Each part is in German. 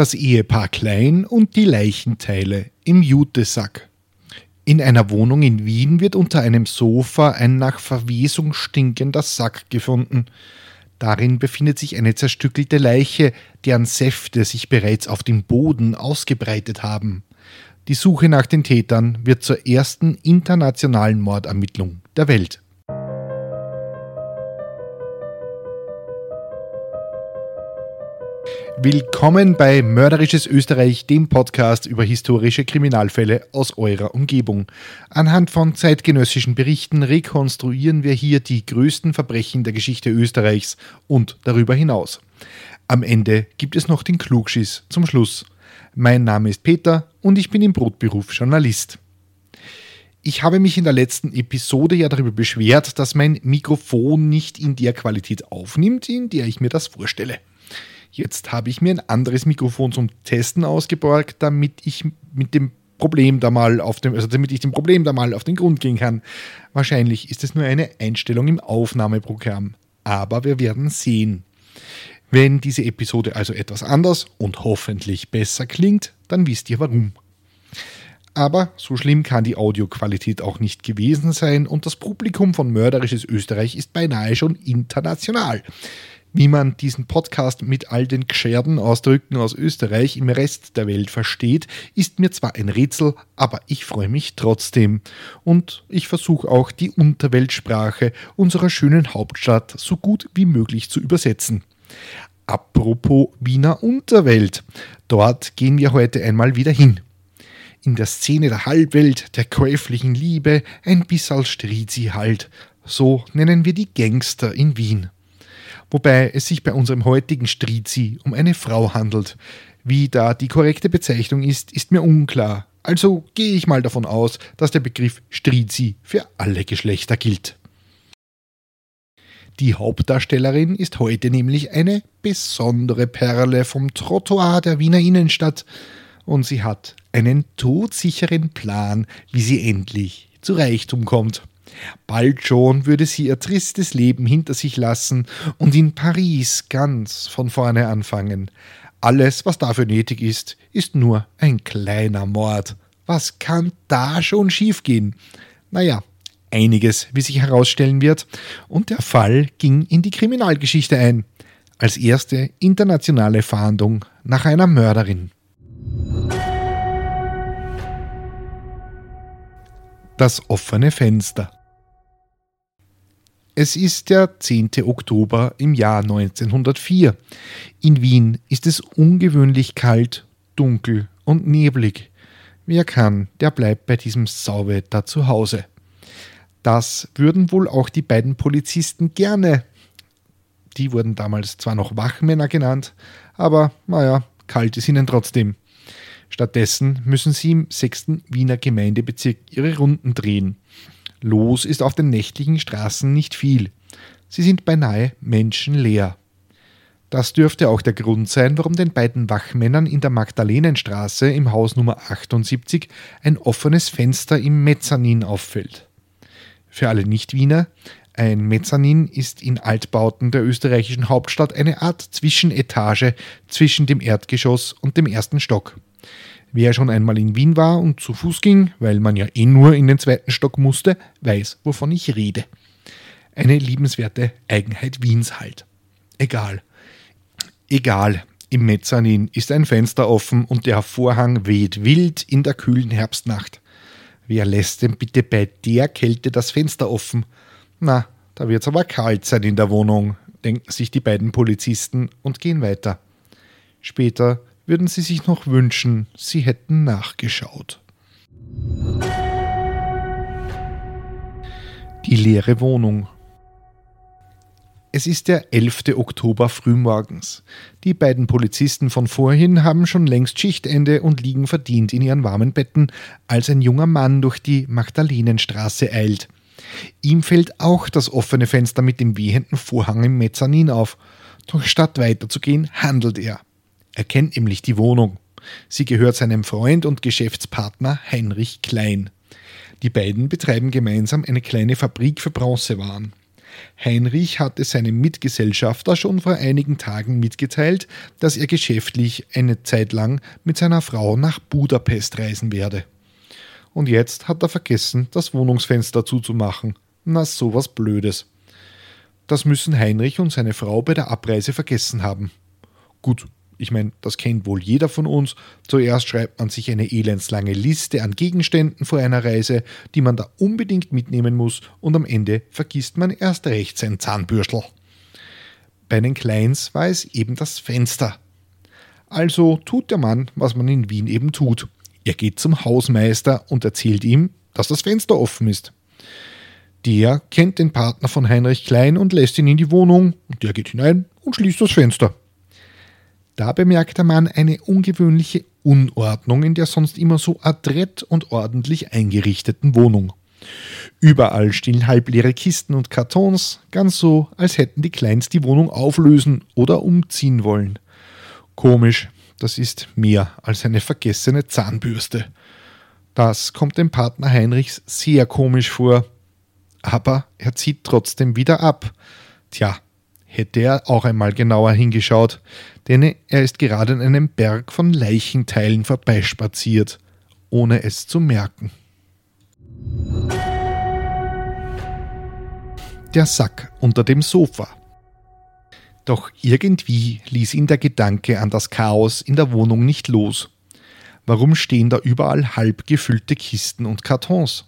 das Ehepaar Klein und die Leichenteile im Jutesack. In einer Wohnung in Wien wird unter einem Sofa ein nach Verwesung stinkender Sack gefunden. Darin befindet sich eine zerstückelte Leiche, deren Säfte sich bereits auf dem Boden ausgebreitet haben. Die Suche nach den Tätern wird zur ersten internationalen Mordermittlung der Welt. Willkommen bei Mörderisches Österreich, dem Podcast über historische Kriminalfälle aus eurer Umgebung. Anhand von zeitgenössischen Berichten rekonstruieren wir hier die größten Verbrechen der Geschichte Österreichs und darüber hinaus. Am Ende gibt es noch den Klugschiss zum Schluss. Mein Name ist Peter und ich bin im Brotberuf Journalist. Ich habe mich in der letzten Episode ja darüber beschwert, dass mein Mikrofon nicht in der Qualität aufnimmt, in der ich mir das vorstelle. Jetzt habe ich mir ein anderes Mikrofon zum Testen ausgeborgt, damit ich mit dem Problem da mal auf dem, also damit ich dem Problem da mal auf den Grund gehen kann. Wahrscheinlich ist es nur eine Einstellung im Aufnahmeprogramm. Aber wir werden sehen. Wenn diese Episode also etwas anders und hoffentlich besser klingt, dann wisst ihr warum. Aber so schlimm kann die Audioqualität auch nicht gewesen sein und das Publikum von Mörderisches Österreich ist beinahe schon international wie man diesen Podcast mit all den gescherden Ausdrücken aus Österreich im Rest der Welt versteht, ist mir zwar ein Rätsel, aber ich freue mich trotzdem. Und ich versuche auch die Unterweltsprache unserer schönen Hauptstadt so gut wie möglich zu übersetzen. Apropos Wiener Unterwelt, dort gehen wir heute einmal wieder hin. In der Szene der Halbwelt, der käuflichen Liebe, ein bisserl Strizi halt. So nennen wir die Gangster in Wien wobei es sich bei unserem heutigen Strizi um eine Frau handelt. Wie da die korrekte Bezeichnung ist, ist mir unklar. Also gehe ich mal davon aus, dass der Begriff Strizi für alle Geschlechter gilt. Die Hauptdarstellerin ist heute nämlich eine besondere Perle vom Trottoir der Wiener Innenstadt und sie hat einen todsicheren Plan, wie sie endlich zu Reichtum kommt. Bald schon würde sie ihr tristes Leben hinter sich lassen und in Paris ganz von vorne anfangen. Alles, was dafür nötig ist, ist nur ein kleiner Mord. Was kann da schon schiefgehen? Naja, einiges, wie sich herausstellen wird, und der Fall ging in die Kriminalgeschichte ein, als erste internationale Fahndung nach einer Mörderin. Das offene Fenster. Es ist der 10. Oktober im Jahr 1904. In Wien ist es ungewöhnlich kalt, dunkel und neblig. Wer kann, der bleibt bei diesem Sauwetter zu Hause. Das würden wohl auch die beiden Polizisten gerne. Die wurden damals zwar noch Wachmänner genannt, aber naja, kalt ist ihnen trotzdem. Stattdessen müssen sie im 6. Wiener Gemeindebezirk ihre Runden drehen. Los ist auf den nächtlichen Straßen nicht viel. Sie sind beinahe menschenleer. Das dürfte auch der Grund sein, warum den beiden Wachmännern in der Magdalenenstraße im Haus Nummer 78 ein offenes Fenster im Mezzanin auffällt. Für alle Nicht-Wiener, ein Mezzanin ist in Altbauten der österreichischen Hauptstadt eine Art Zwischenetage zwischen dem Erdgeschoss und dem ersten Stock. Wer schon einmal in Wien war und zu Fuß ging, weil man ja eh nur in den zweiten Stock musste, weiß, wovon ich rede. Eine liebenswerte Eigenheit Wiens halt. Egal. Egal. Im Mezzanin ist ein Fenster offen und der Vorhang weht wild in der kühlen Herbstnacht. Wer lässt denn bitte bei der Kälte das Fenster offen? Na, da wird's aber kalt sein in der Wohnung, denken sich die beiden Polizisten und gehen weiter. Später würden sie sich noch wünschen, sie hätten nachgeschaut. Die leere Wohnung. Es ist der 11. Oktober frühmorgens. Die beiden Polizisten von vorhin haben schon längst Schichtende und liegen verdient in ihren warmen Betten, als ein junger Mann durch die Magdalenenstraße eilt. Ihm fällt auch das offene Fenster mit dem wehenden Vorhang im Mezzanin auf. Doch statt weiterzugehen, handelt er. Er kennt nämlich die Wohnung. Sie gehört seinem Freund und Geschäftspartner Heinrich Klein. Die beiden betreiben gemeinsam eine kleine Fabrik für Bronzewaren. Heinrich hatte seinem Mitgesellschafter schon vor einigen Tagen mitgeteilt, dass er geschäftlich eine Zeit lang mit seiner Frau nach Budapest reisen werde. Und jetzt hat er vergessen, das Wohnungsfenster zuzumachen. Na, sowas Blödes. Das müssen Heinrich und seine Frau bei der Abreise vergessen haben. Gut, ich meine, das kennt wohl jeder von uns. Zuerst schreibt man sich eine elendslange Liste an Gegenständen vor einer Reise, die man da unbedingt mitnehmen muss, und am Ende vergisst man erst recht sein Zahnbürstel. Bei den Kleins war es eben das Fenster. Also tut der Mann, was man in Wien eben tut. Er geht zum Hausmeister und erzählt ihm, dass das Fenster offen ist. Der kennt den Partner von Heinrich Klein und lässt ihn in die Wohnung, und der geht hinein und schließt das Fenster. Da bemerkt der Mann eine ungewöhnliche Unordnung in der sonst immer so adrett und ordentlich eingerichteten Wohnung. Überall stehen halbleere Kisten und Kartons, ganz so, als hätten die Kleins die Wohnung auflösen oder umziehen wollen. Komisch, das ist mehr als eine vergessene Zahnbürste. Das kommt dem Partner Heinrichs sehr komisch vor. Aber er zieht trotzdem wieder ab. Tja, hätte er auch einmal genauer hingeschaut, denn er ist gerade an einem Berg von Leichenteilen vorbeispaziert, ohne es zu merken. Der Sack unter dem Sofa. Doch irgendwie ließ ihn der Gedanke an das Chaos in der Wohnung nicht los. Warum stehen da überall halb gefüllte Kisten und Kartons?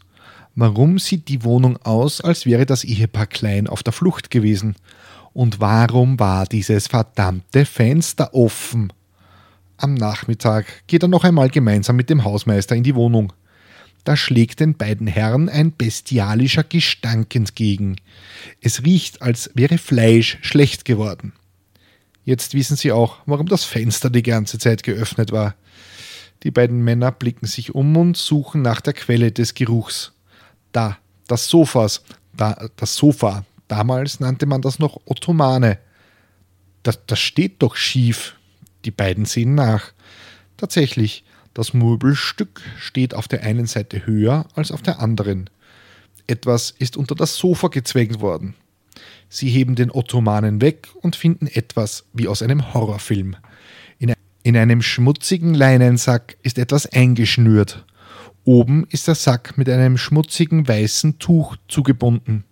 Warum sieht die Wohnung aus, als wäre das Ehepaar klein auf der Flucht gewesen? Und warum war dieses verdammte Fenster offen? Am Nachmittag geht er noch einmal gemeinsam mit dem Hausmeister in die Wohnung. Da schlägt den beiden Herren ein bestialischer Gestank entgegen. Es riecht, als wäre Fleisch schlecht geworden. Jetzt wissen sie auch, warum das Fenster die ganze Zeit geöffnet war. Die beiden Männer blicken sich um und suchen nach der Quelle des Geruchs. Da, das Sofas, da, das Sofa, Damals nannte man das noch Ottomane. Das, das steht doch schief. Die beiden sehen nach. Tatsächlich, das Möbelstück steht auf der einen Seite höher als auf der anderen. Etwas ist unter das Sofa gezwängt worden. Sie heben den Ottomanen weg und finden etwas wie aus einem Horrorfilm. In, in einem schmutzigen Leinensack ist etwas eingeschnürt. Oben ist der Sack mit einem schmutzigen weißen Tuch zugebunden.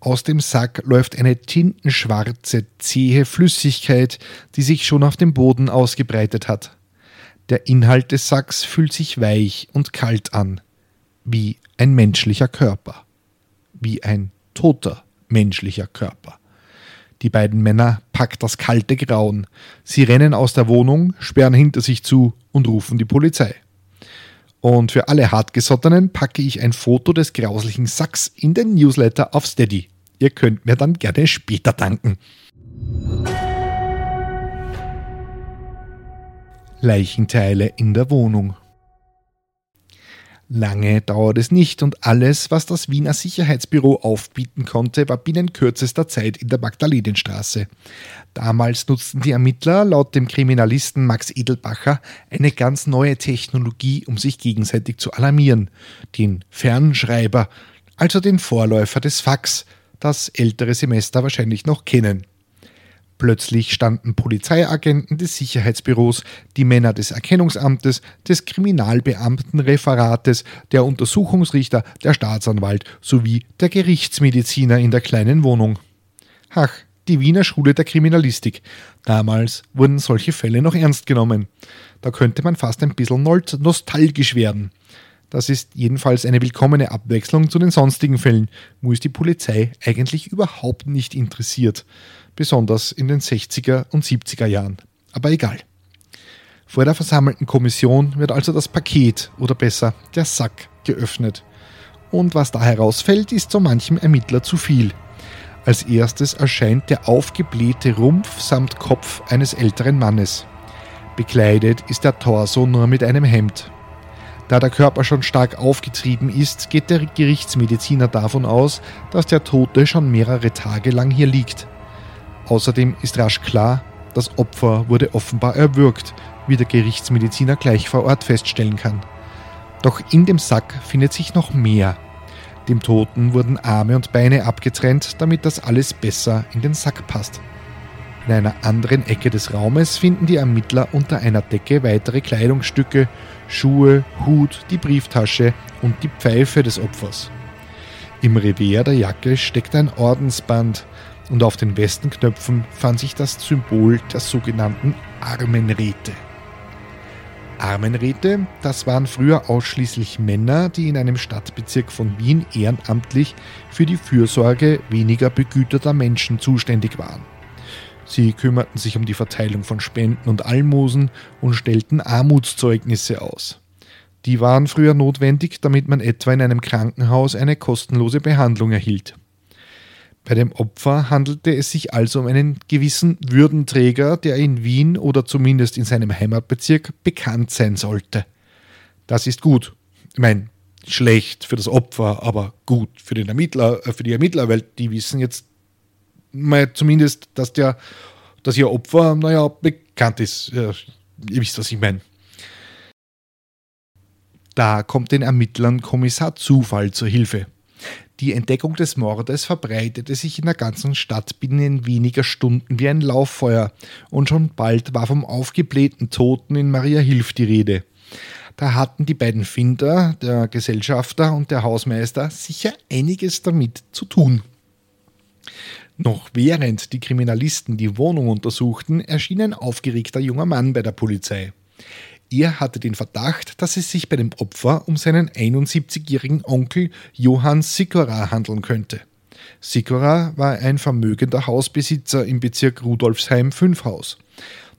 Aus dem Sack läuft eine tintenschwarze, zähe Flüssigkeit, die sich schon auf dem Boden ausgebreitet hat. Der Inhalt des Sacks fühlt sich weich und kalt an, wie ein menschlicher Körper, wie ein toter menschlicher Körper. Die beiden Männer packt das kalte Grauen. Sie rennen aus der Wohnung, sperren hinter sich zu und rufen die Polizei. Und für alle Hartgesottenen packe ich ein Foto des grauslichen Sacks in den Newsletter auf Steady. Ihr könnt mir dann gerne später danken. Leichenteile in der Wohnung. Lange dauert es nicht und alles, was das Wiener Sicherheitsbüro aufbieten konnte, war binnen kürzester Zeit in der Magdalenenstraße. Damals nutzten die Ermittler laut dem Kriminalisten Max Edelbacher eine ganz neue Technologie, um sich gegenseitig zu alarmieren. Den Fernschreiber, also den Vorläufer des Fax, das ältere Semester wahrscheinlich noch kennen. Plötzlich standen Polizeiagenten des Sicherheitsbüros, die Männer des Erkennungsamtes, des Kriminalbeamtenreferates, der Untersuchungsrichter, der Staatsanwalt sowie der Gerichtsmediziner in der kleinen Wohnung. Ach, die Wiener Schule der Kriminalistik. Damals wurden solche Fälle noch ernst genommen. Da könnte man fast ein bisschen nostalgisch werden. Das ist jedenfalls eine willkommene Abwechslung zu den sonstigen Fällen, wo es die Polizei eigentlich überhaupt nicht interessiert besonders in den 60er und 70er Jahren. Aber egal. Vor der versammelten Kommission wird also das Paket oder besser der Sack geöffnet. Und was da herausfällt, ist so manchem Ermittler zu viel. Als erstes erscheint der aufgeblähte Rumpf samt Kopf eines älteren Mannes. Bekleidet ist der Torso nur mit einem Hemd. Da der Körper schon stark aufgetrieben ist, geht der Gerichtsmediziner davon aus, dass der Tote schon mehrere Tage lang hier liegt. Außerdem ist rasch klar, das Opfer wurde offenbar erwürgt, wie der Gerichtsmediziner gleich vor Ort feststellen kann. Doch in dem Sack findet sich noch mehr. Dem Toten wurden Arme und Beine abgetrennt, damit das alles besser in den Sack passt. In einer anderen Ecke des Raumes finden die Ermittler unter einer Decke weitere Kleidungsstücke, Schuhe, Hut, die Brieftasche und die Pfeife des Opfers. Im Revers der Jacke steckt ein Ordensband und auf den Westenknöpfen fand sich das Symbol der sogenannten Armenräte. Armenräte, das waren früher ausschließlich Männer, die in einem Stadtbezirk von Wien ehrenamtlich für die Fürsorge weniger begüterter Menschen zuständig waren. Sie kümmerten sich um die Verteilung von Spenden und Almosen und stellten Armutszeugnisse aus. Die waren früher notwendig, damit man etwa in einem Krankenhaus eine kostenlose Behandlung erhielt. Bei dem Opfer handelte es sich also um einen gewissen Würdenträger, der in Wien oder zumindest in seinem Heimatbezirk bekannt sein sollte. Das ist gut. Ich meine, schlecht für das Opfer, aber gut für den Ermittler, äh, für die Ermittler, weil die wissen jetzt mal zumindest, dass der, dass ihr Opfer, naja, bekannt ist. Ja, ihr wisst, was ich meine. Da kommt den Ermittlern Kommissar Zufall zur Hilfe. Die Entdeckung des Mordes verbreitete sich in der ganzen Stadt binnen weniger Stunden wie ein Lauffeuer, und schon bald war vom aufgeblähten Toten in Maria Hilf die Rede. Da hatten die beiden Finder, der Gesellschafter und der Hausmeister, sicher einiges damit zu tun. Noch während die Kriminalisten die Wohnung untersuchten, erschien ein aufgeregter junger Mann bei der Polizei. Er hatte den Verdacht, dass es sich bei dem Opfer um seinen 71-jährigen Onkel Johann Sikora handeln könnte. Sikora war ein vermögender Hausbesitzer im Bezirk Rudolfsheim 5 Haus.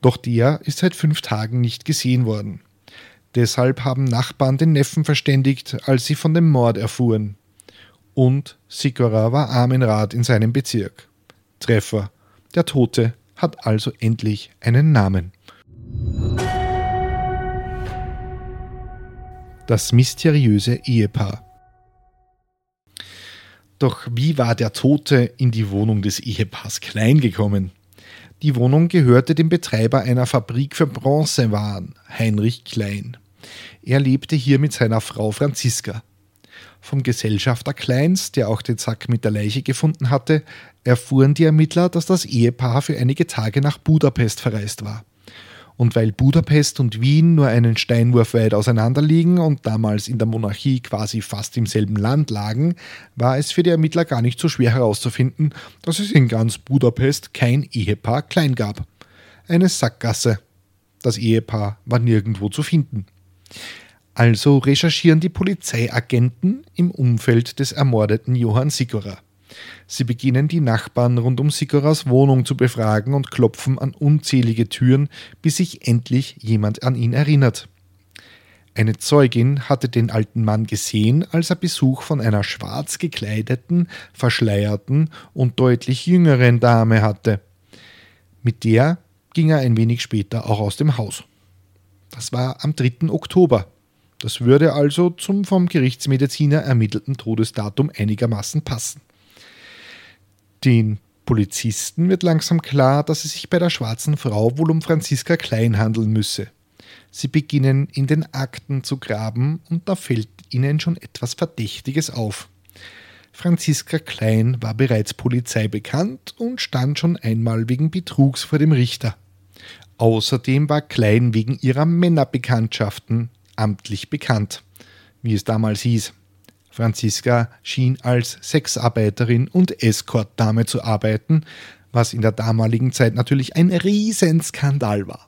Doch der ist seit fünf Tagen nicht gesehen worden. Deshalb haben Nachbarn den Neffen verständigt, als sie von dem Mord erfuhren. Und Sikora war Armenrat in seinem Bezirk. Treffer. Der Tote hat also endlich einen Namen. Das mysteriöse Ehepaar. Doch wie war der Tote in die Wohnung des Ehepaars Klein gekommen? Die Wohnung gehörte dem Betreiber einer Fabrik für Bronzewaren, Heinrich Klein. Er lebte hier mit seiner Frau Franziska. Vom Gesellschafter Kleins, der auch den Sack mit der Leiche gefunden hatte, erfuhren die Ermittler, dass das Ehepaar für einige Tage nach Budapest verreist war. Und weil Budapest und Wien nur einen Steinwurf weit auseinander liegen und damals in der Monarchie quasi fast im selben Land lagen, war es für die Ermittler gar nicht so schwer herauszufinden, dass es in ganz Budapest kein Ehepaar klein gab. Eine Sackgasse. Das Ehepaar war nirgendwo zu finden. Also recherchieren die Polizeiagenten im Umfeld des ermordeten Johann Sikora. Sie beginnen die Nachbarn rund um Sikoras Wohnung zu befragen und klopfen an unzählige Türen, bis sich endlich jemand an ihn erinnert. Eine Zeugin hatte den alten Mann gesehen, als er Besuch von einer schwarz gekleideten, verschleierten und deutlich jüngeren Dame hatte. Mit der ging er ein wenig später auch aus dem Haus. Das war am 3. Oktober. Das würde also zum vom Gerichtsmediziner ermittelten Todesdatum einigermaßen passen. Den Polizisten wird langsam klar, dass es sich bei der schwarzen Frau wohl um Franziska Klein handeln müsse. Sie beginnen in den Akten zu graben und da fällt ihnen schon etwas Verdächtiges auf. Franziska Klein war bereits Polizei bekannt und stand schon einmal wegen Betrugs vor dem Richter. Außerdem war Klein wegen ihrer Männerbekanntschaften amtlich bekannt, wie es damals hieß. Franziska schien als Sexarbeiterin und Escortdame zu arbeiten, was in der damaligen Zeit natürlich ein Riesenskandal war.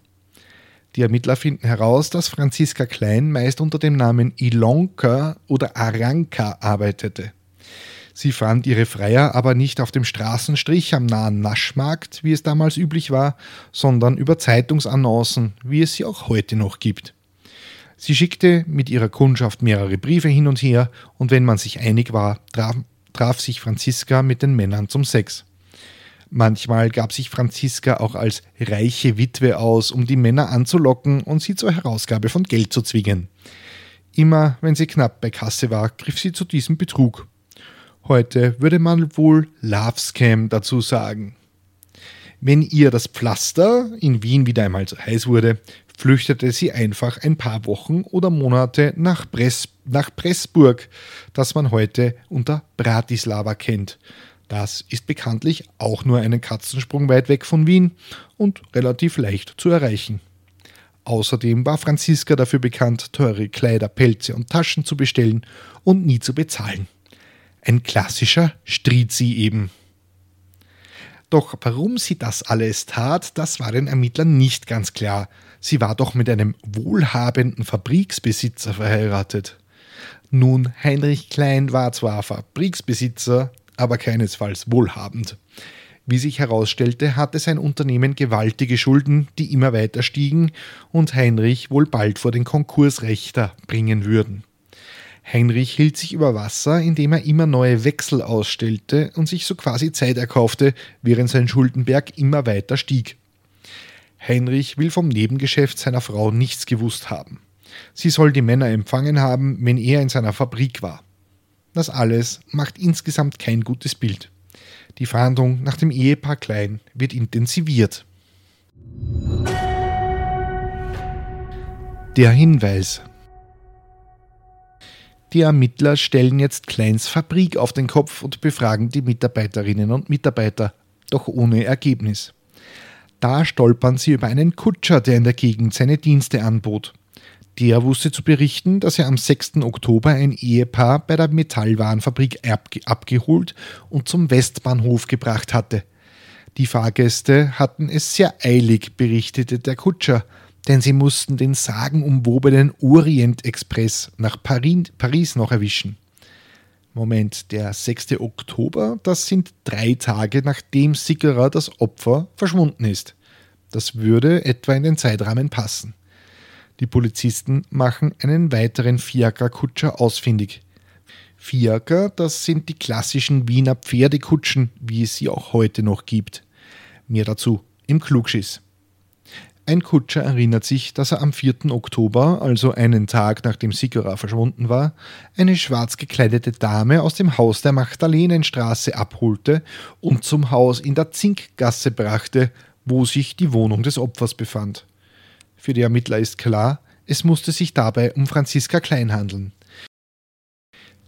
Die Ermittler finden heraus, dass Franziska Klein meist unter dem Namen Ilonka oder Aranka arbeitete. Sie fand ihre Freier aber nicht auf dem Straßenstrich am nahen Naschmarkt, wie es damals üblich war, sondern über Zeitungsannoncen, wie es sie auch heute noch gibt. Sie schickte mit ihrer Kundschaft mehrere Briefe hin und her, und wenn man sich einig war, traf, traf sich Franziska mit den Männern zum Sex. Manchmal gab sich Franziska auch als reiche Witwe aus, um die Männer anzulocken und sie zur Herausgabe von Geld zu zwingen. Immer wenn sie knapp bei Kasse war, griff sie zu diesem Betrug. Heute würde man wohl Love Scam dazu sagen. Wenn ihr das Pflaster in Wien wieder einmal zu heiß wurde, flüchtete sie einfach ein paar Wochen oder Monate nach, Press, nach Pressburg, das man heute unter Bratislava kennt. Das ist bekanntlich auch nur einen Katzensprung weit weg von Wien und relativ leicht zu erreichen. Außerdem war Franziska dafür bekannt, teure Kleider, Pelze und Taschen zu bestellen und nie zu bezahlen. Ein klassischer Strizi eben. Doch warum sie das alles tat, das war den Ermittlern nicht ganz klar. Sie war doch mit einem wohlhabenden Fabriksbesitzer verheiratet. Nun, Heinrich Klein war zwar Fabriksbesitzer, aber keinesfalls wohlhabend. Wie sich herausstellte, hatte sein Unternehmen gewaltige Schulden, die immer weiter stiegen und Heinrich wohl bald vor den Konkursrechter bringen würden. Heinrich hielt sich über Wasser, indem er immer neue Wechsel ausstellte und sich so quasi Zeit erkaufte, während sein Schuldenberg immer weiter stieg. Heinrich will vom Nebengeschäft seiner Frau nichts gewusst haben. Sie soll die Männer empfangen haben, wenn er in seiner Fabrik war. Das alles macht insgesamt kein gutes Bild. Die Fahndung nach dem Ehepaar Klein wird intensiviert. Der Hinweis. Die Ermittler stellen jetzt Kleins Fabrik auf den Kopf und befragen die Mitarbeiterinnen und Mitarbeiter, doch ohne Ergebnis. Da stolpern sie über einen Kutscher, der in der Gegend seine Dienste anbot. Der wusste zu berichten, dass er am 6. Oktober ein Ehepaar bei der Metallwarenfabrik abgeholt und zum Westbahnhof gebracht hatte. Die Fahrgäste hatten es sehr eilig, berichtete der Kutscher, denn sie mussten den sagenumwobenen Orient Express nach Paris noch erwischen. Moment, der 6. Oktober, das sind drei Tage nachdem Sickerer das Opfer verschwunden ist. Das würde etwa in den Zeitrahmen passen. Die Polizisten machen einen weiteren Fiaker-Kutscher ausfindig. Fiaker, das sind die klassischen Wiener Pferdekutschen, wie es sie auch heute noch gibt. Mehr dazu im Klugschiss. Ein Kutscher erinnert sich, dass er am 4. Oktober, also einen Tag nachdem Sigura verschwunden war, eine schwarz gekleidete Dame aus dem Haus der Magdalenenstraße abholte und zum Haus in der Zinkgasse brachte, wo sich die Wohnung des Opfers befand. Für die Ermittler ist klar, es musste sich dabei um Franziska Klein handeln.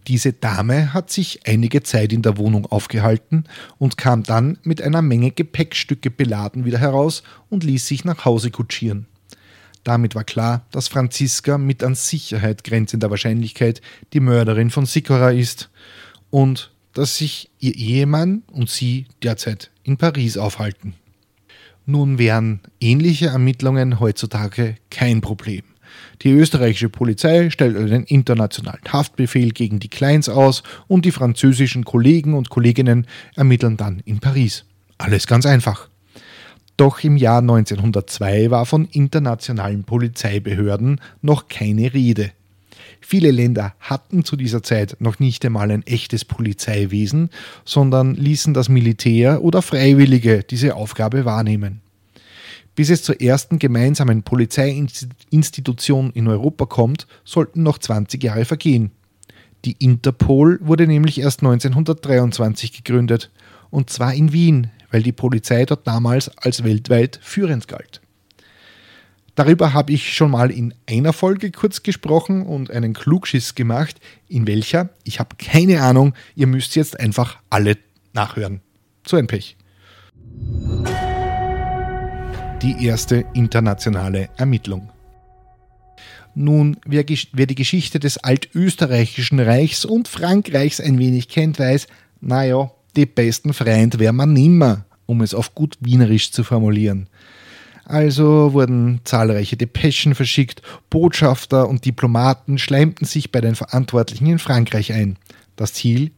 Diese Dame hat sich einige Zeit in der Wohnung aufgehalten und kam dann mit einer Menge Gepäckstücke beladen wieder heraus und ließ sich nach Hause kutschieren. Damit war klar, dass Franziska mit an Sicherheit grenzender Wahrscheinlichkeit die Mörderin von Sikora ist und dass sich ihr Ehemann und sie derzeit in Paris aufhalten. Nun wären ähnliche Ermittlungen heutzutage kein Problem. Die österreichische Polizei stellt einen internationalen Haftbefehl gegen die Kleins aus und die französischen Kollegen und Kolleginnen ermitteln dann in Paris. Alles ganz einfach. Doch im Jahr 1902 war von internationalen Polizeibehörden noch keine Rede. Viele Länder hatten zu dieser Zeit noch nicht einmal ein echtes Polizeiwesen, sondern ließen das Militär oder Freiwillige diese Aufgabe wahrnehmen. Bis es zur ersten gemeinsamen Polizeiinstitution in Europa kommt, sollten noch 20 Jahre vergehen. Die Interpol wurde nämlich erst 1923 gegründet, und zwar in Wien, weil die Polizei dort damals als weltweit führend galt. Darüber habe ich schon mal in einer Folge kurz gesprochen und einen Klugschiss gemacht, in welcher, ich habe keine Ahnung, ihr müsst jetzt einfach alle nachhören. So ein Pech. Die erste internationale Ermittlung. Nun, wer, die Geschichte des altösterreichischen Reichs und Frankreichs ein wenig kennt, weiß, naja, die besten Freund wäre man nimmer, um es auf gut wienerisch zu formulieren. Also wurden zahlreiche Depeschen verschickt, Botschafter und Diplomaten schleimten sich bei den Verantwortlichen in Frankreich ein. Das Ziel?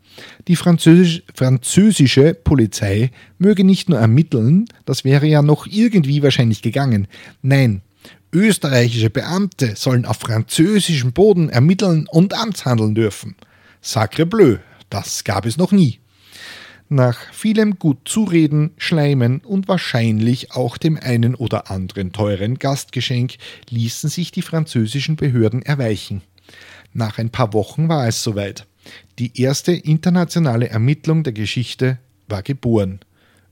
Die französisch, französische Polizei möge nicht nur ermitteln, das wäre ja noch irgendwie wahrscheinlich gegangen. Nein, österreichische Beamte sollen auf französischem Boden ermitteln und amtshandeln dürfen. Sacre bleu, das gab es noch nie. Nach vielem gut Zureden, Schleimen und wahrscheinlich auch dem einen oder anderen teuren Gastgeschenk ließen sich die französischen Behörden erweichen. Nach ein paar Wochen war es soweit. Die erste internationale Ermittlung der Geschichte war geboren.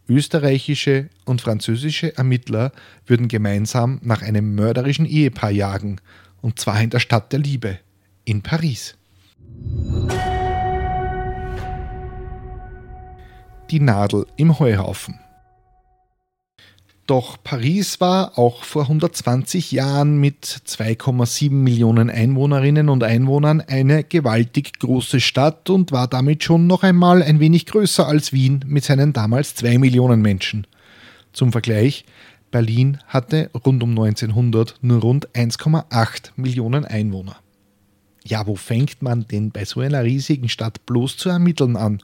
Österreichische und französische Ermittler würden gemeinsam nach einem mörderischen Ehepaar jagen, und zwar in der Stadt der Liebe, in Paris. Die Nadel im Heuhaufen. Doch Paris war auch vor 120 Jahren mit 2,7 Millionen Einwohnerinnen und Einwohnern eine gewaltig große Stadt und war damit schon noch einmal ein wenig größer als Wien mit seinen damals 2 Millionen Menschen. Zum Vergleich, Berlin hatte rund um 1900 nur rund 1,8 Millionen Einwohner. Ja, wo fängt man denn bei so einer riesigen Stadt bloß zu ermitteln an?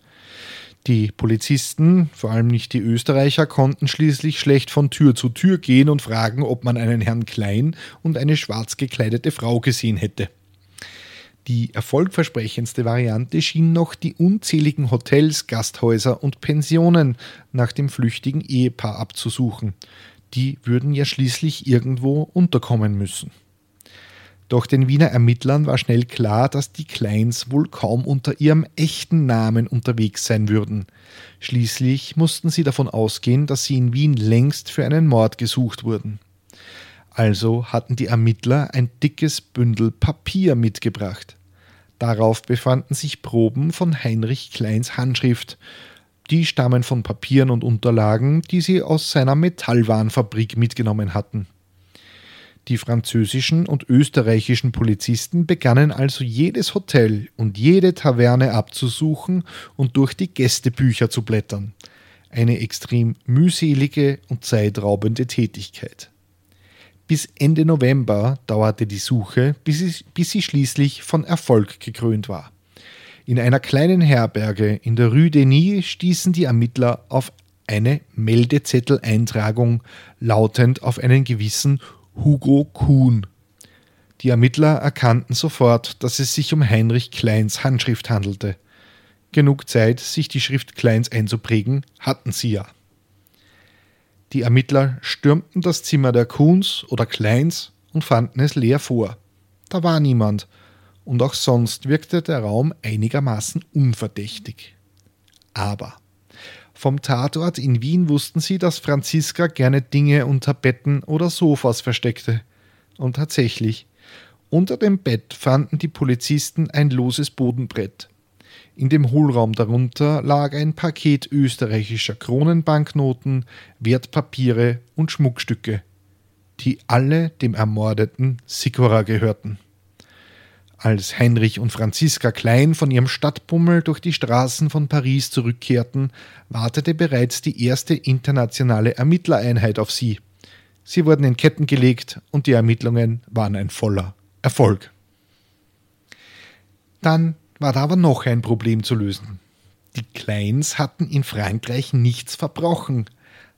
Die Polizisten, vor allem nicht die Österreicher, konnten schließlich schlecht von Tür zu Tür gehen und fragen, ob man einen Herrn Klein und eine schwarz gekleidete Frau gesehen hätte. Die erfolgversprechendste Variante schien noch die unzähligen Hotels, Gasthäuser und Pensionen nach dem flüchtigen Ehepaar abzusuchen. Die würden ja schließlich irgendwo unterkommen müssen. Doch den Wiener Ermittlern war schnell klar, dass die Kleins wohl kaum unter ihrem echten Namen unterwegs sein würden. Schließlich mussten sie davon ausgehen, dass sie in Wien längst für einen Mord gesucht wurden. Also hatten die Ermittler ein dickes Bündel Papier mitgebracht. Darauf befanden sich Proben von Heinrich Kleins Handschrift. Die stammen von Papieren und Unterlagen, die sie aus seiner Metallwarenfabrik mitgenommen hatten. Die französischen und österreichischen Polizisten begannen also jedes Hotel und jede Taverne abzusuchen und durch die Gästebücher zu blättern. Eine extrem mühselige und zeitraubende Tätigkeit. Bis Ende November dauerte die Suche, bis sie, bis sie schließlich von Erfolg gekrönt war. In einer kleinen Herberge in der Rue Denis stießen die Ermittler auf eine Meldezetteleintragung lautend auf einen gewissen Hugo Kuhn. Die Ermittler erkannten sofort, dass es sich um Heinrich Kleins Handschrift handelte. Genug Zeit, sich die Schrift Kleins einzuprägen, hatten sie ja. Die Ermittler stürmten das Zimmer der Kuhns oder Kleins und fanden es leer vor. Da war niemand, und auch sonst wirkte der Raum einigermaßen unverdächtig. Aber vom Tatort in Wien wussten sie, dass Franziska gerne Dinge unter Betten oder Sofas versteckte. Und tatsächlich, unter dem Bett fanden die Polizisten ein loses Bodenbrett. In dem Hohlraum darunter lag ein Paket österreichischer Kronenbanknoten, Wertpapiere und Schmuckstücke, die alle dem ermordeten Sikora gehörten. Als Heinrich und Franziska Klein von ihrem Stadtbummel durch die Straßen von Paris zurückkehrten, wartete bereits die erste internationale Ermittlereinheit auf sie. Sie wurden in Ketten gelegt und die Ermittlungen waren ein voller Erfolg. Dann war da aber noch ein Problem zu lösen. Die Kleins hatten in Frankreich nichts verbrochen,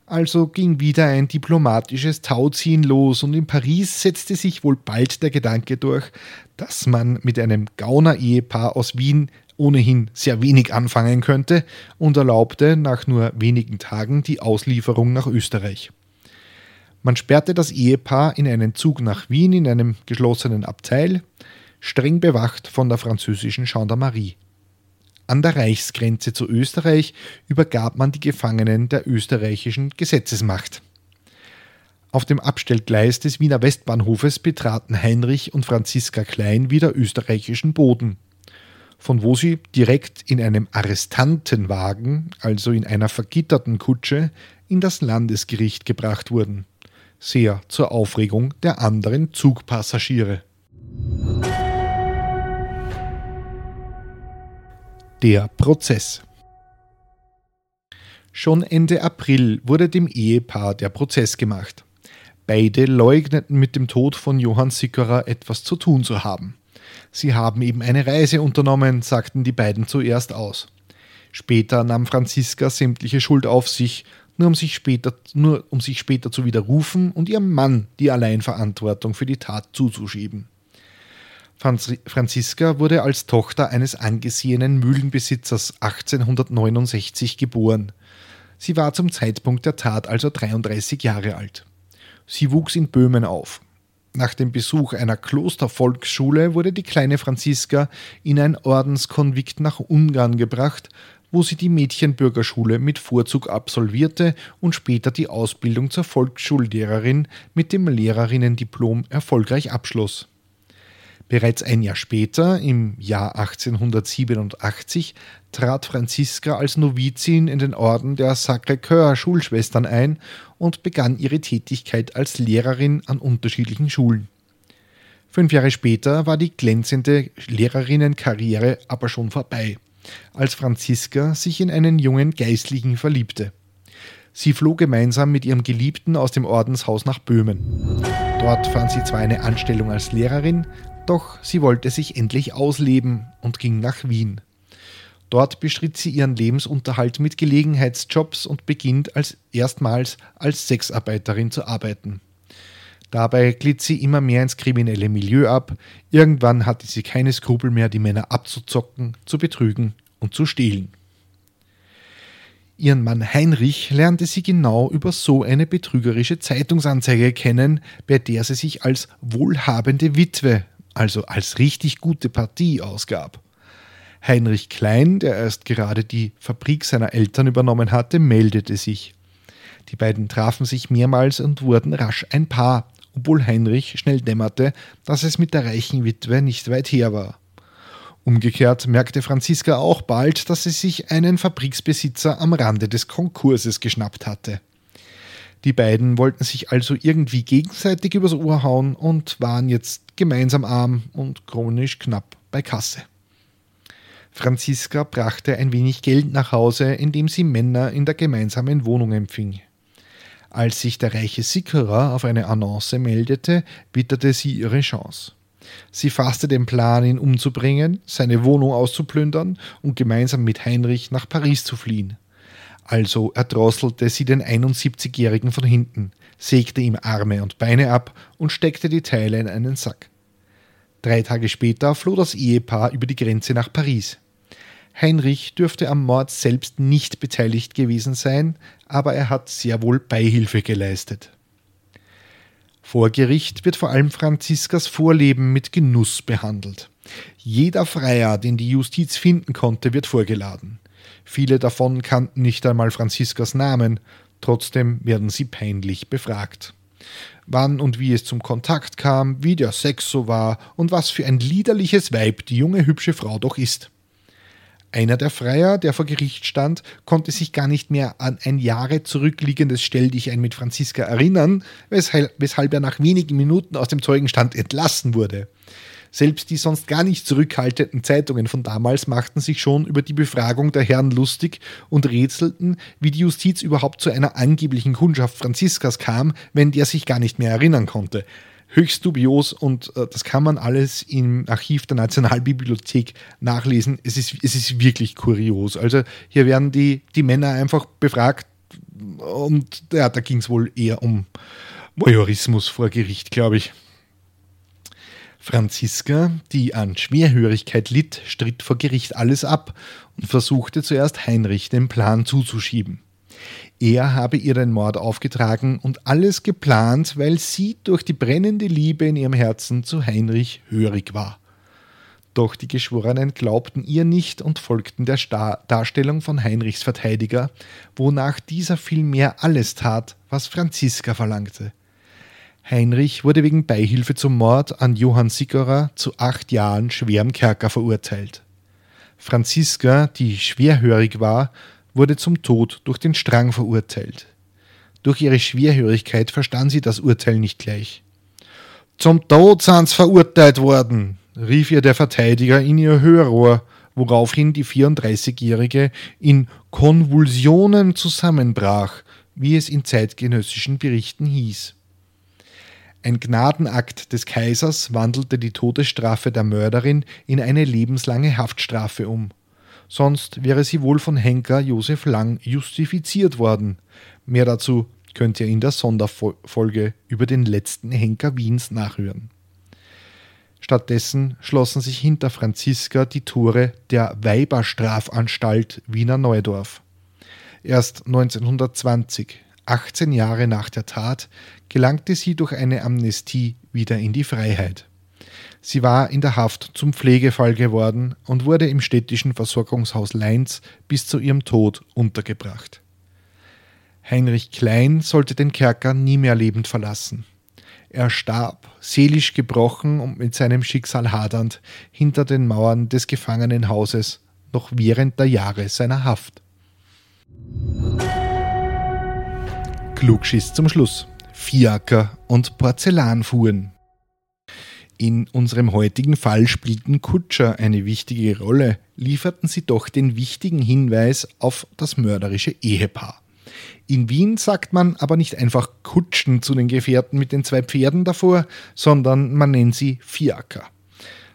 also ging wieder ein diplomatisches Tauziehen los und in Paris setzte sich wohl bald der Gedanke durch, dass man mit einem Gauner-Ehepaar aus Wien ohnehin sehr wenig anfangen könnte und erlaubte nach nur wenigen Tagen die Auslieferung nach Österreich. Man sperrte das Ehepaar in einen Zug nach Wien in einem geschlossenen Abteil, streng bewacht von der französischen Gendarmerie. An der Reichsgrenze zu Österreich übergab man die Gefangenen der österreichischen Gesetzesmacht. Auf dem Abstellgleis des Wiener Westbahnhofes betraten Heinrich und Franziska Klein wieder österreichischen Boden, von wo sie direkt in einem Arrestantenwagen, also in einer vergitterten Kutsche, in das Landesgericht gebracht wurden. Sehr zur Aufregung der anderen Zugpassagiere. Der Prozess. Schon Ende April wurde dem Ehepaar der Prozess gemacht. Beide leugneten mit dem Tod von Johann Sickerer etwas zu tun zu haben. Sie haben eben eine Reise unternommen, sagten die beiden zuerst aus. Später nahm Franziska sämtliche Schuld auf sich, nur um sich später, nur um sich später zu widerrufen und ihrem Mann die Alleinverantwortung für die Tat zuzuschieben. Franziska wurde als Tochter eines angesehenen Mühlenbesitzers 1869 geboren. Sie war zum Zeitpunkt der Tat also 33 Jahre alt. Sie wuchs in Böhmen auf. Nach dem Besuch einer Klostervolksschule wurde die kleine Franziska in ein Ordenskonvikt nach Ungarn gebracht, wo sie die Mädchenbürgerschule mit Vorzug absolvierte und später die Ausbildung zur Volksschullehrerin mit dem Lehrerinnendiplom erfolgreich abschloss. Bereits ein Jahr später, im Jahr 1887, trat Franziska als Novizin in den Orden der Sacré-Cœur Schulschwestern ein und begann ihre Tätigkeit als Lehrerin an unterschiedlichen Schulen. Fünf Jahre später war die glänzende Lehrerinnenkarriere aber schon vorbei, als Franziska sich in einen jungen Geistlichen verliebte. Sie floh gemeinsam mit ihrem Geliebten aus dem Ordenshaus nach Böhmen. Dort fand sie zwar eine Anstellung als Lehrerin, doch sie wollte sich endlich ausleben und ging nach Wien. Dort bestritt sie ihren Lebensunterhalt mit Gelegenheitsjobs und beginnt als erstmals als Sexarbeiterin zu arbeiten. Dabei glitt sie immer mehr ins kriminelle Milieu ab. Irgendwann hatte sie keine Skrupel mehr, die Männer abzuzocken, zu betrügen und zu stehlen. Ihren Mann Heinrich lernte sie genau über so eine betrügerische Zeitungsanzeige kennen, bei der sie sich als wohlhabende Witwe also als richtig gute Partie ausgab. Heinrich Klein, der erst gerade die Fabrik seiner Eltern übernommen hatte, meldete sich. Die beiden trafen sich mehrmals und wurden rasch ein Paar, obwohl Heinrich schnell dämmerte, dass es mit der reichen Witwe nicht weit her war. Umgekehrt merkte Franziska auch bald, dass sie sich einen Fabriksbesitzer am Rande des Konkurses geschnappt hatte. Die beiden wollten sich also irgendwie gegenseitig übers Ohr hauen und waren jetzt gemeinsam arm und chronisch knapp bei Kasse. Franziska brachte ein wenig Geld nach Hause, indem sie Männer in der gemeinsamen Wohnung empfing. Als sich der reiche Sickerer auf eine Annonce meldete, witterte sie ihre Chance. Sie fasste den Plan, ihn umzubringen, seine Wohnung auszuplündern und gemeinsam mit Heinrich nach Paris zu fliehen. Also erdrosselte sie den 71-Jährigen von hinten, sägte ihm Arme und Beine ab und steckte die Teile in einen Sack. Drei Tage später floh das Ehepaar über die Grenze nach Paris. Heinrich dürfte am Mord selbst nicht beteiligt gewesen sein, aber er hat sehr wohl Beihilfe geleistet. Vor Gericht wird vor allem Franziskas Vorleben mit Genuss behandelt. Jeder Freier, den die Justiz finden konnte, wird vorgeladen. Viele davon kannten nicht einmal Franziskas Namen, trotzdem werden sie peinlich befragt. Wann und wie es zum Kontakt kam, wie der Sex so war und was für ein liederliches Weib die junge hübsche Frau doch ist. Einer der Freier, der vor Gericht stand, konnte sich gar nicht mehr an ein Jahre zurückliegendes Stelldichein mit Franziska erinnern, weshalb er nach wenigen Minuten aus dem Zeugenstand entlassen wurde. Selbst die sonst gar nicht zurückhaltenden Zeitungen von damals machten sich schon über die Befragung der Herren lustig und rätselten, wie die Justiz überhaupt zu einer angeblichen Kundschaft Franziskas kam, wenn der sich gar nicht mehr erinnern konnte. Höchst dubios und äh, das kann man alles im Archiv der Nationalbibliothek nachlesen. Es ist, es ist wirklich kurios. Also hier werden die, die Männer einfach befragt und ja, da ging es wohl eher um Voyeurismus vor Gericht, glaube ich. Franziska, die an Schwerhörigkeit litt, stritt vor Gericht alles ab und versuchte zuerst Heinrich den Plan zuzuschieben. Er habe ihr den Mord aufgetragen und alles geplant, weil sie durch die brennende Liebe in ihrem Herzen zu Heinrich hörig war. Doch die Geschworenen glaubten ihr nicht und folgten der Star Darstellung von Heinrichs Verteidiger, wonach dieser vielmehr alles tat, was Franziska verlangte. Heinrich wurde wegen Beihilfe zum Mord an Johann Sickerer zu acht Jahren schwerem Kerker verurteilt. Franziska, die schwerhörig war, wurde zum Tod durch den Strang verurteilt. Durch ihre Schwerhörigkeit verstand sie das Urteil nicht gleich. Zum Tod sind's verurteilt worden, rief ihr der Verteidiger in ihr Hörrohr, woraufhin die 34-Jährige in Konvulsionen zusammenbrach, wie es in zeitgenössischen Berichten hieß. Ein Gnadenakt des Kaisers wandelte die Todesstrafe der Mörderin in eine lebenslange Haftstrafe um. Sonst wäre sie wohl von Henker Josef Lang justifiziert worden. Mehr dazu könnt ihr in der Sonderfolge über den letzten Henker Wiens nachhören. Stattdessen schlossen sich hinter Franziska die Tore der Weiberstrafanstalt Wiener Neudorf. Erst 1920 18 Jahre nach der Tat gelangte sie durch eine Amnestie wieder in die Freiheit. Sie war in der Haft zum Pflegefall geworden und wurde im städtischen Versorgungshaus Leins bis zu ihrem Tod untergebracht. Heinrich Klein sollte den Kerker nie mehr lebend verlassen. Er starb, seelisch gebrochen und mit seinem Schicksal hadernd, hinter den Mauern des Gefangenenhauses, noch während der Jahre seiner Haft. Klugschiss zum Schluss. Fiaker und Porzellanfuhren. In unserem heutigen Fall spielten Kutscher eine wichtige Rolle, lieferten sie doch den wichtigen Hinweis auf das mörderische Ehepaar. In Wien sagt man aber nicht einfach Kutschen zu den Gefährten mit den zwei Pferden davor, sondern man nennt sie Fiaker.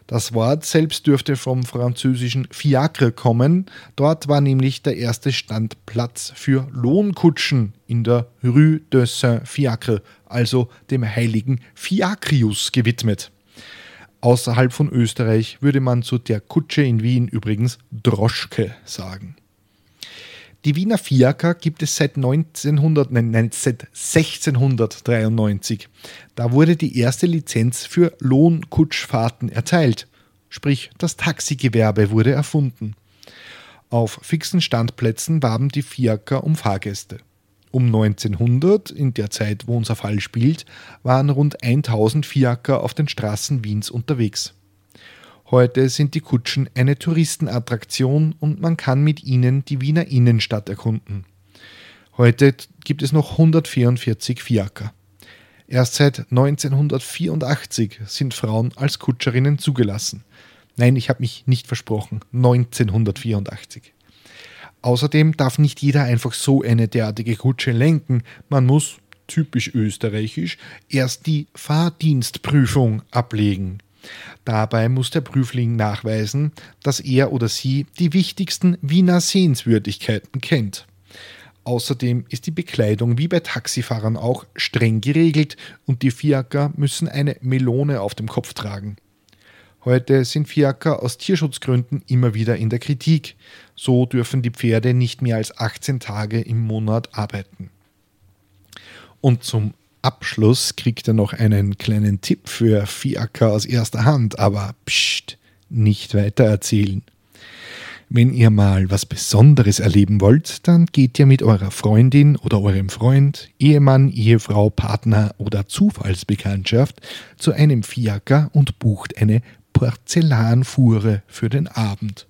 Das Wort selbst dürfte vom französischen Fiacre kommen. Dort war nämlich der erste Standplatz für Lohnkutschen in der Rue de Saint-Fiacre, also dem heiligen Fiacrius, gewidmet. Außerhalb von Österreich würde man zu der Kutsche in Wien übrigens Droschke sagen. Die Wiener Fiaker gibt es seit, 1900, nein, seit 1693. Da wurde die erste Lizenz für Lohnkutschfahrten erteilt. Sprich, das Taxigewerbe wurde erfunden. Auf fixen Standplätzen warben die Fiaker um Fahrgäste. Um 1900, in der Zeit, wo unser Fall spielt, waren rund 1000 Fiaker auf den Straßen Wiens unterwegs. Heute sind die Kutschen eine Touristenattraktion und man kann mit ihnen die Wiener Innenstadt erkunden. Heute gibt es noch 144 Fiaker. Erst seit 1984 sind Frauen als Kutscherinnen zugelassen. Nein, ich habe mich nicht versprochen. 1984. Außerdem darf nicht jeder einfach so eine derartige Kutsche lenken. Man muss, typisch österreichisch, erst die Fahrdienstprüfung ablegen. Dabei muss der Prüfling nachweisen, dass er oder sie die wichtigsten Wiener Sehenswürdigkeiten kennt. Außerdem ist die Bekleidung wie bei Taxifahrern auch streng geregelt und die Fiaker müssen eine Melone auf dem Kopf tragen. Heute sind Fiaker aus Tierschutzgründen immer wieder in der Kritik. So dürfen die Pferde nicht mehr als 18 Tage im Monat arbeiten. Und zum Abschluss kriegt er noch einen kleinen Tipp für Fiaker aus erster Hand, aber pst, nicht weiter erzählen. Wenn ihr mal was Besonderes erleben wollt, dann geht ihr mit eurer Freundin oder eurem Freund, Ehemann, Ehefrau, Partner oder Zufallsbekanntschaft zu einem Fiaker und bucht eine Porzellanfuhre für den Abend.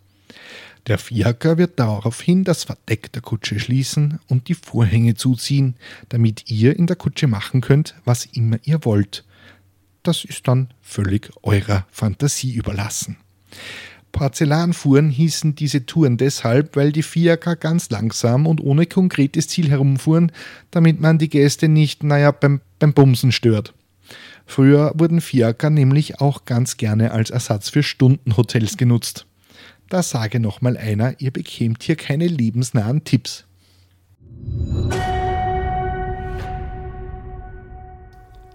Der Fiaker wird daraufhin das Verdeck der Kutsche schließen und die Vorhänge zuziehen, damit ihr in der Kutsche machen könnt, was immer ihr wollt. Das ist dann völlig eurer Fantasie überlassen. Porzellanfuhren hießen diese Touren deshalb, weil die Fiaker ganz langsam und ohne konkretes Ziel herumfuhren, damit man die Gäste nicht, naja, beim, beim Bumsen stört. Früher wurden Fiaker nämlich auch ganz gerne als Ersatz für Stundenhotels genutzt. Da sage nochmal einer, ihr bekämt hier keine lebensnahen Tipps.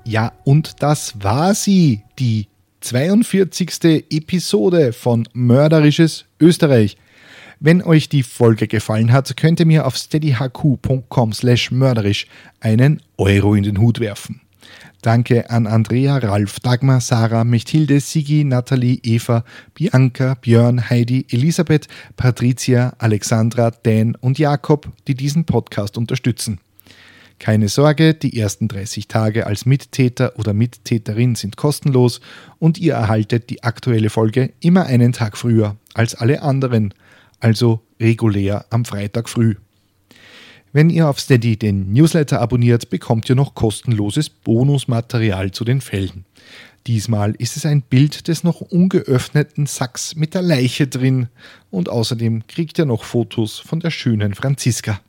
Ja, und das war sie, die 42. Episode von Mörderisches Österreich. Wenn euch die Folge gefallen hat, könnt ihr mir auf steadyhq.com slash mörderisch einen Euro in den Hut werfen. Danke an Andrea, Ralf, Dagmar, Sarah, Mechthilde, Sigi, Nathalie, Eva, Bianca, Björn, Heidi, Elisabeth, Patricia, Alexandra, Dan und Jakob, die diesen Podcast unterstützen. Keine Sorge, die ersten 30 Tage als Mittäter oder Mittäterin sind kostenlos und ihr erhaltet die aktuelle Folge immer einen Tag früher als alle anderen, also regulär am Freitag früh. Wenn ihr auf Steady den Newsletter abonniert, bekommt ihr noch kostenloses Bonusmaterial zu den Fällen. Diesmal ist es ein Bild des noch ungeöffneten Sacks mit der Leiche drin und außerdem kriegt ihr noch Fotos von der schönen Franziska.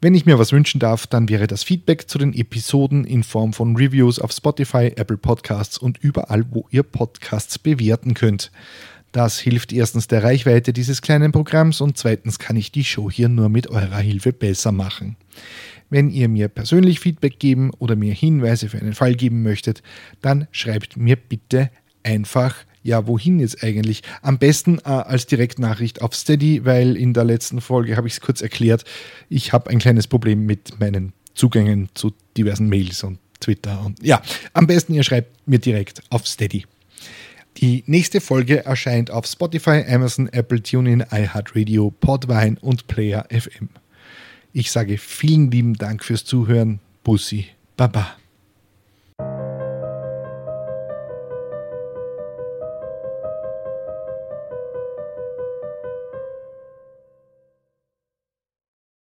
Wenn ich mir was wünschen darf, dann wäre das Feedback zu den Episoden in Form von Reviews auf Spotify, Apple Podcasts und überall, wo ihr Podcasts bewerten könnt. Das hilft erstens der Reichweite dieses kleinen Programms und zweitens kann ich die Show hier nur mit eurer Hilfe besser machen. Wenn ihr mir persönlich Feedback geben oder mir Hinweise für einen Fall geben möchtet, dann schreibt mir bitte einfach, ja, wohin jetzt eigentlich? Am besten äh, als Direktnachricht auf Steady, weil in der letzten Folge habe ich es kurz erklärt. Ich habe ein kleines Problem mit meinen Zugängen zu diversen Mails und Twitter und ja, am besten ihr schreibt mir direkt auf Steady. Die nächste Folge erscheint auf Spotify, Amazon, Apple, TuneIn, iHeartRadio, Podvine und Player FM. Ich sage vielen lieben Dank fürs Zuhören. Bussi, Baba.